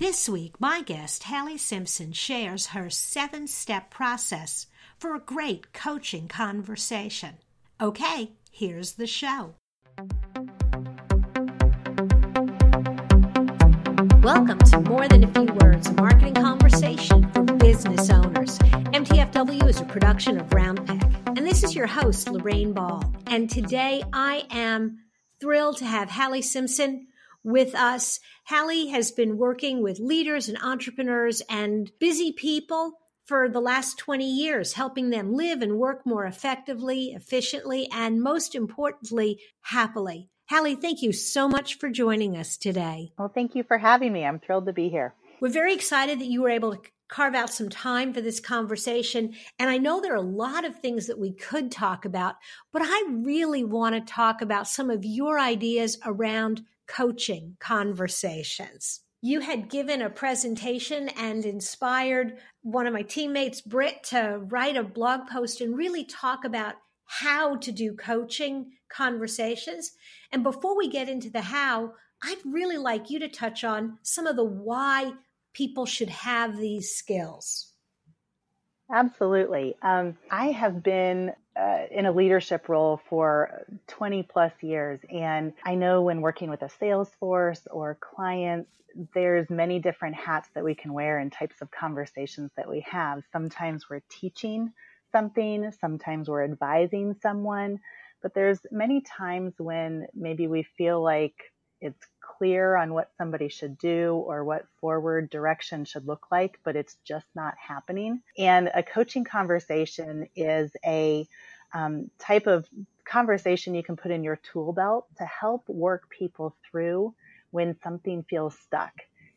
This week, my guest, Hallie Simpson, shares her seven step process for a great coaching conversation. Okay, here's the show. Welcome to More Than a Few Words, a marketing conversation for business owners. MTFW is a production of Round Peg, and this is your host, Lorraine Ball. And today I am thrilled to have Hallie Simpson with us. Hallie has been working with leaders and entrepreneurs and busy people for the last 20 years, helping them live and work more effectively, efficiently, and most importantly, happily. Hallie, thank you so much for joining us today. Well, thank you for having me. I'm thrilled to be here. We're very excited that you were able to carve out some time for this conversation. And I know there are a lot of things that we could talk about, but I really want to talk about some of your ideas around coaching conversations. You had given a presentation and inspired one of my teammates, Britt, to write a blog post and really talk about how to do coaching conversations. And before we get into the how, I'd really like you to touch on some of the why people should have these skills. Absolutely. Um, I have been uh, in a leadership role for 20 plus years. And I know when working with a sales force or clients, there's many different hats that we can wear and types of conversations that we have. Sometimes we're teaching something, sometimes we're advising someone, but there's many times when maybe we feel like it's clear on what somebody should do or what forward direction should look like, but it's just not happening. And a coaching conversation is a um, type of conversation you can put in your tool belt to help work people through when something feels stuck.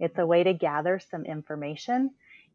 It's a way to gather some information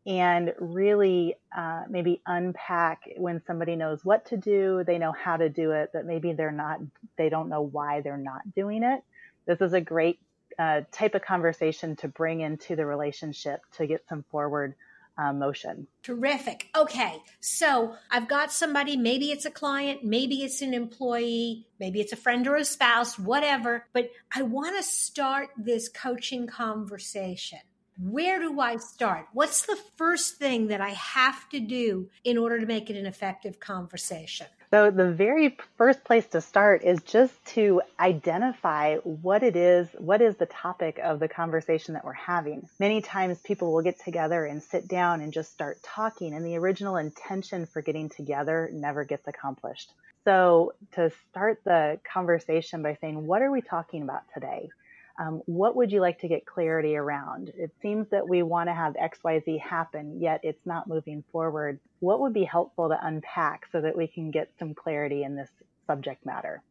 and really uh, maybe unpack when somebody knows what to do, they know how to do it, but maybe they're not, they don't know why they're not doing it. This is a great uh, type of conversation to bring into the relationship to get some forward uh, motion. Terrific. Okay. So I've got somebody, maybe it's a client, maybe it's an employee, maybe it's a friend or a spouse, whatever, but I want to start this coaching conversation. Where do I start? What's the first thing that I have to do in order to make it an effective conversation? So, the very first place to start is just to identify what it is, what is the topic of the conversation that we're having. Many times people will get together and sit down and just start talking, and the original intention for getting together never gets accomplished. So, to start the conversation by saying, What are we talking about today? Um, what would you like to get clarity around? It seems that we want to have XYZ happen, yet it's not moving forward. What would be helpful to unpack so that we can get some clarity in this subject matter?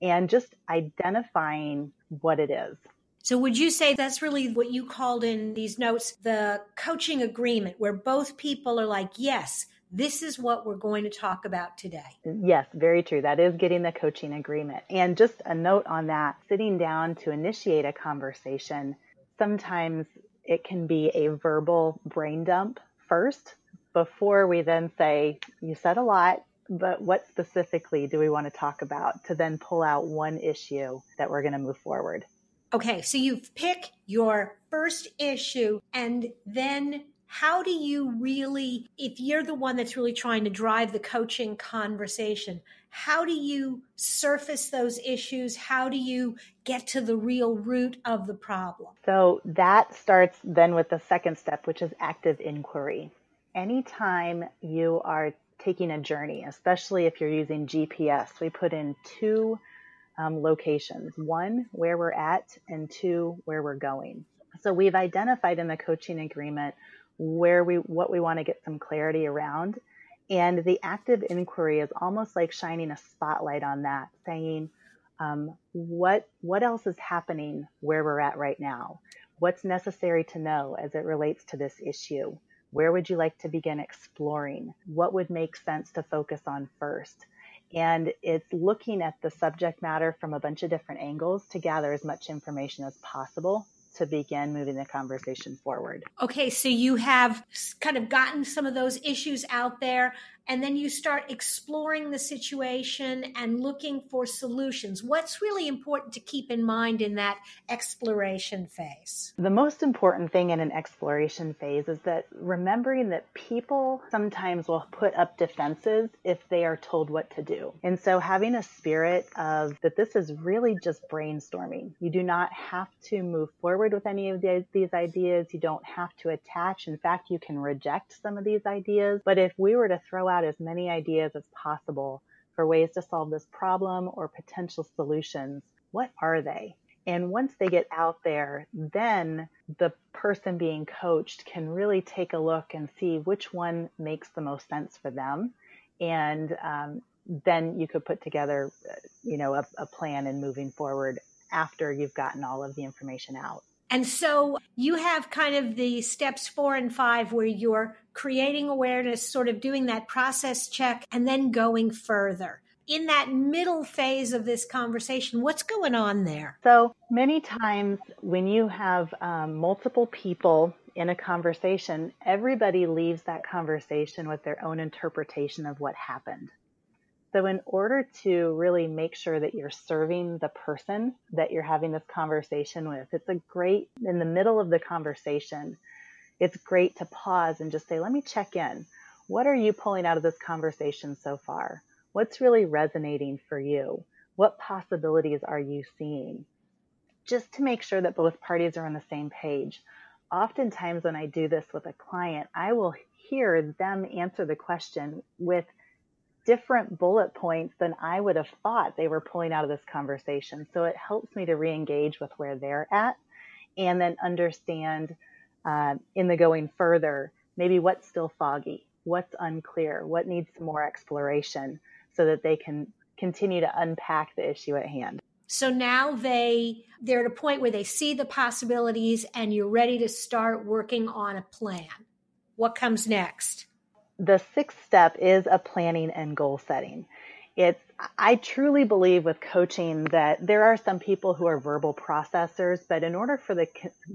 And just identifying what it is. So, would you say that's really what you called in these notes the coaching agreement, where both people are like, yes, this is what we're going to talk about today. Yes, very true. That is getting the coaching agreement. And just a note on that sitting down to initiate a conversation, sometimes it can be a verbal brain dump first before we then say, You said a lot, but what specifically do we want to talk about to then pull out one issue that we're going to move forward? Okay, so you pick your first issue and then how do you really, if you're the one that's really trying to drive the coaching conversation, how do you surface those issues? How do you get to the real root of the problem? So that starts then with the second step, which is active inquiry. Anytime you are taking a journey, especially if you're using GPS, we put in two um, locations one, where we're at, and two, where we're going. So we've identified in the coaching agreement where we what we want to get some clarity around. And the active inquiry is almost like shining a spotlight on that saying um, what what else is happening where we're at right now? What's necessary to know as it relates to this issue? Where would you like to begin exploring? What would make sense to focus on first? And it's looking at the subject matter from a bunch of different angles to gather as much information as possible to begin moving the conversation forward. Okay, so you have kind of gotten some of those issues out there and then you start exploring the situation and looking for solutions. What's really important to keep in mind in that exploration phase? The most important thing in an exploration phase is that remembering that people sometimes will put up defenses if they are told what to do. And so having a spirit of that this is really just brainstorming. You do not have to move forward with any of these ideas. You don't have to attach. In fact, you can reject some of these ideas. But if we were to throw out as many ideas as possible for ways to solve this problem or potential solutions. What are they? And once they get out there, then the person being coached can really take a look and see which one makes the most sense for them. And um, then you could put together, uh, you know, a, a plan and moving forward after you've gotten all of the information out. And so you have kind of the steps four and five where you're creating awareness, sort of doing that process check, and then going further. In that middle phase of this conversation, what's going on there? So many times when you have um, multiple people in a conversation, everybody leaves that conversation with their own interpretation of what happened. So, in order to really make sure that you're serving the person that you're having this conversation with, it's a great, in the middle of the conversation, it's great to pause and just say, let me check in. What are you pulling out of this conversation so far? What's really resonating for you? What possibilities are you seeing? Just to make sure that both parties are on the same page. Oftentimes, when I do this with a client, I will hear them answer the question with different bullet points than I would have thought they were pulling out of this conversation. So it helps me to re engage with where they're at and then understand uh, in the going further maybe what's still foggy, what's unclear, what needs more exploration so that they can continue to unpack the issue at hand. So now they they're at a point where they see the possibilities and you're ready to start working on a plan. What comes next? The sixth step is a planning and goal setting. It's, I truly believe with coaching that there are some people who are verbal processors, but in order for the,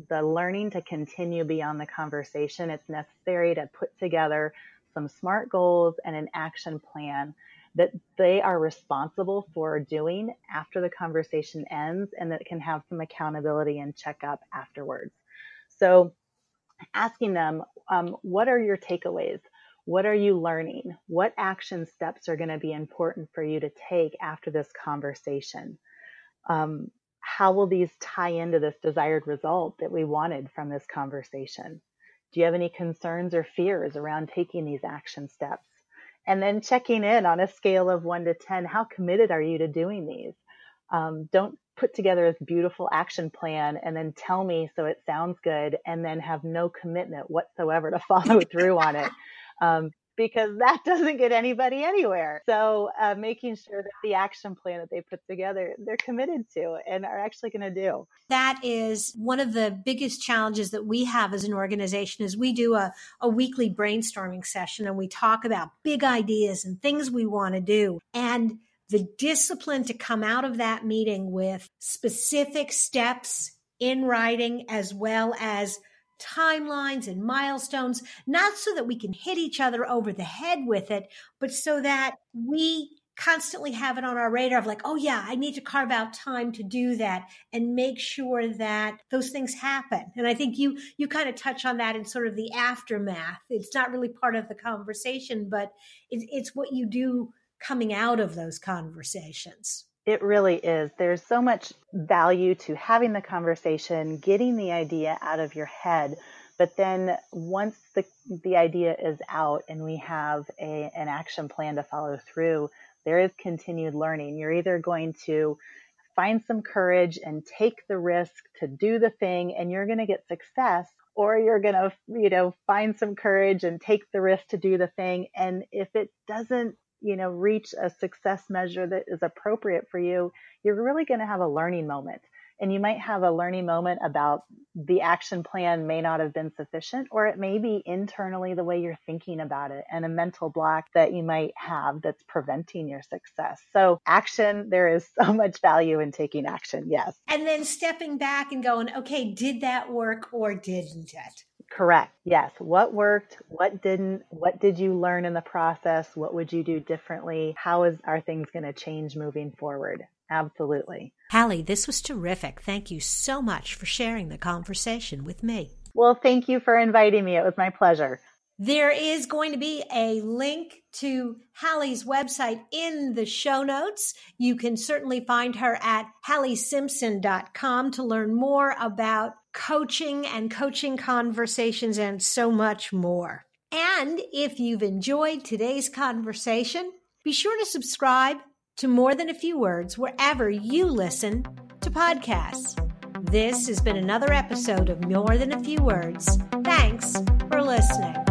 the learning to continue beyond the conversation, it's necessary to put together some SMART goals and an action plan that they are responsible for doing after the conversation ends and that can have some accountability and checkup afterwards. So asking them, um, what are your takeaways? What are you learning? What action steps are going to be important for you to take after this conversation? Um, how will these tie into this desired result that we wanted from this conversation? Do you have any concerns or fears around taking these action steps? And then checking in on a scale of one to 10, how committed are you to doing these? Um, don't put together this beautiful action plan and then tell me so it sounds good and then have no commitment whatsoever to follow through on it um, because that doesn't get anybody anywhere. So uh, making sure that the action plan that they put together, they're committed to and are actually going to do. That is one of the biggest challenges that we have as an organization is we do a, a weekly brainstorming session and we talk about big ideas and things we want to do. And the discipline to come out of that meeting with specific steps in writing as well as timelines and milestones, not so that we can hit each other over the head with it, but so that we constantly have it on our radar of like, oh yeah, I need to carve out time to do that and make sure that those things happen. And I think you you kind of touch on that in sort of the aftermath. It's not really part of the conversation, but it's it's what you do coming out of those conversations. It really is. There's so much value to having the conversation, getting the idea out of your head. But then once the, the idea is out and we have a, an action plan to follow through, there is continued learning. You're either going to find some courage and take the risk to do the thing and you're going to get success or you're going to you know find some courage and take the risk to do the thing and if it doesn't you know, reach a success measure that is appropriate for you, you're really going to have a learning moment. And you might have a learning moment about the action plan may not have been sufficient, or it may be internally the way you're thinking about it and a mental block that you might have that's preventing your success. So, action, there is so much value in taking action. Yes. And then stepping back and going, okay, did that work or didn't it? Correct. Yes. What worked? What didn't? What did you learn in the process? What would you do differently? How is are things going to change moving forward? Absolutely. Hallie, this was terrific. Thank you so much for sharing the conversation with me. Well, thank you for inviting me. It was my pleasure. There is going to be a link to Hallie's website in the show notes. You can certainly find her at halliesimpson.com to learn more about coaching and coaching conversations and so much more. And if you've enjoyed today's conversation, be sure to subscribe to More Than a Few Words wherever you listen to podcasts. This has been another episode of More Than a Few Words. Thanks for listening.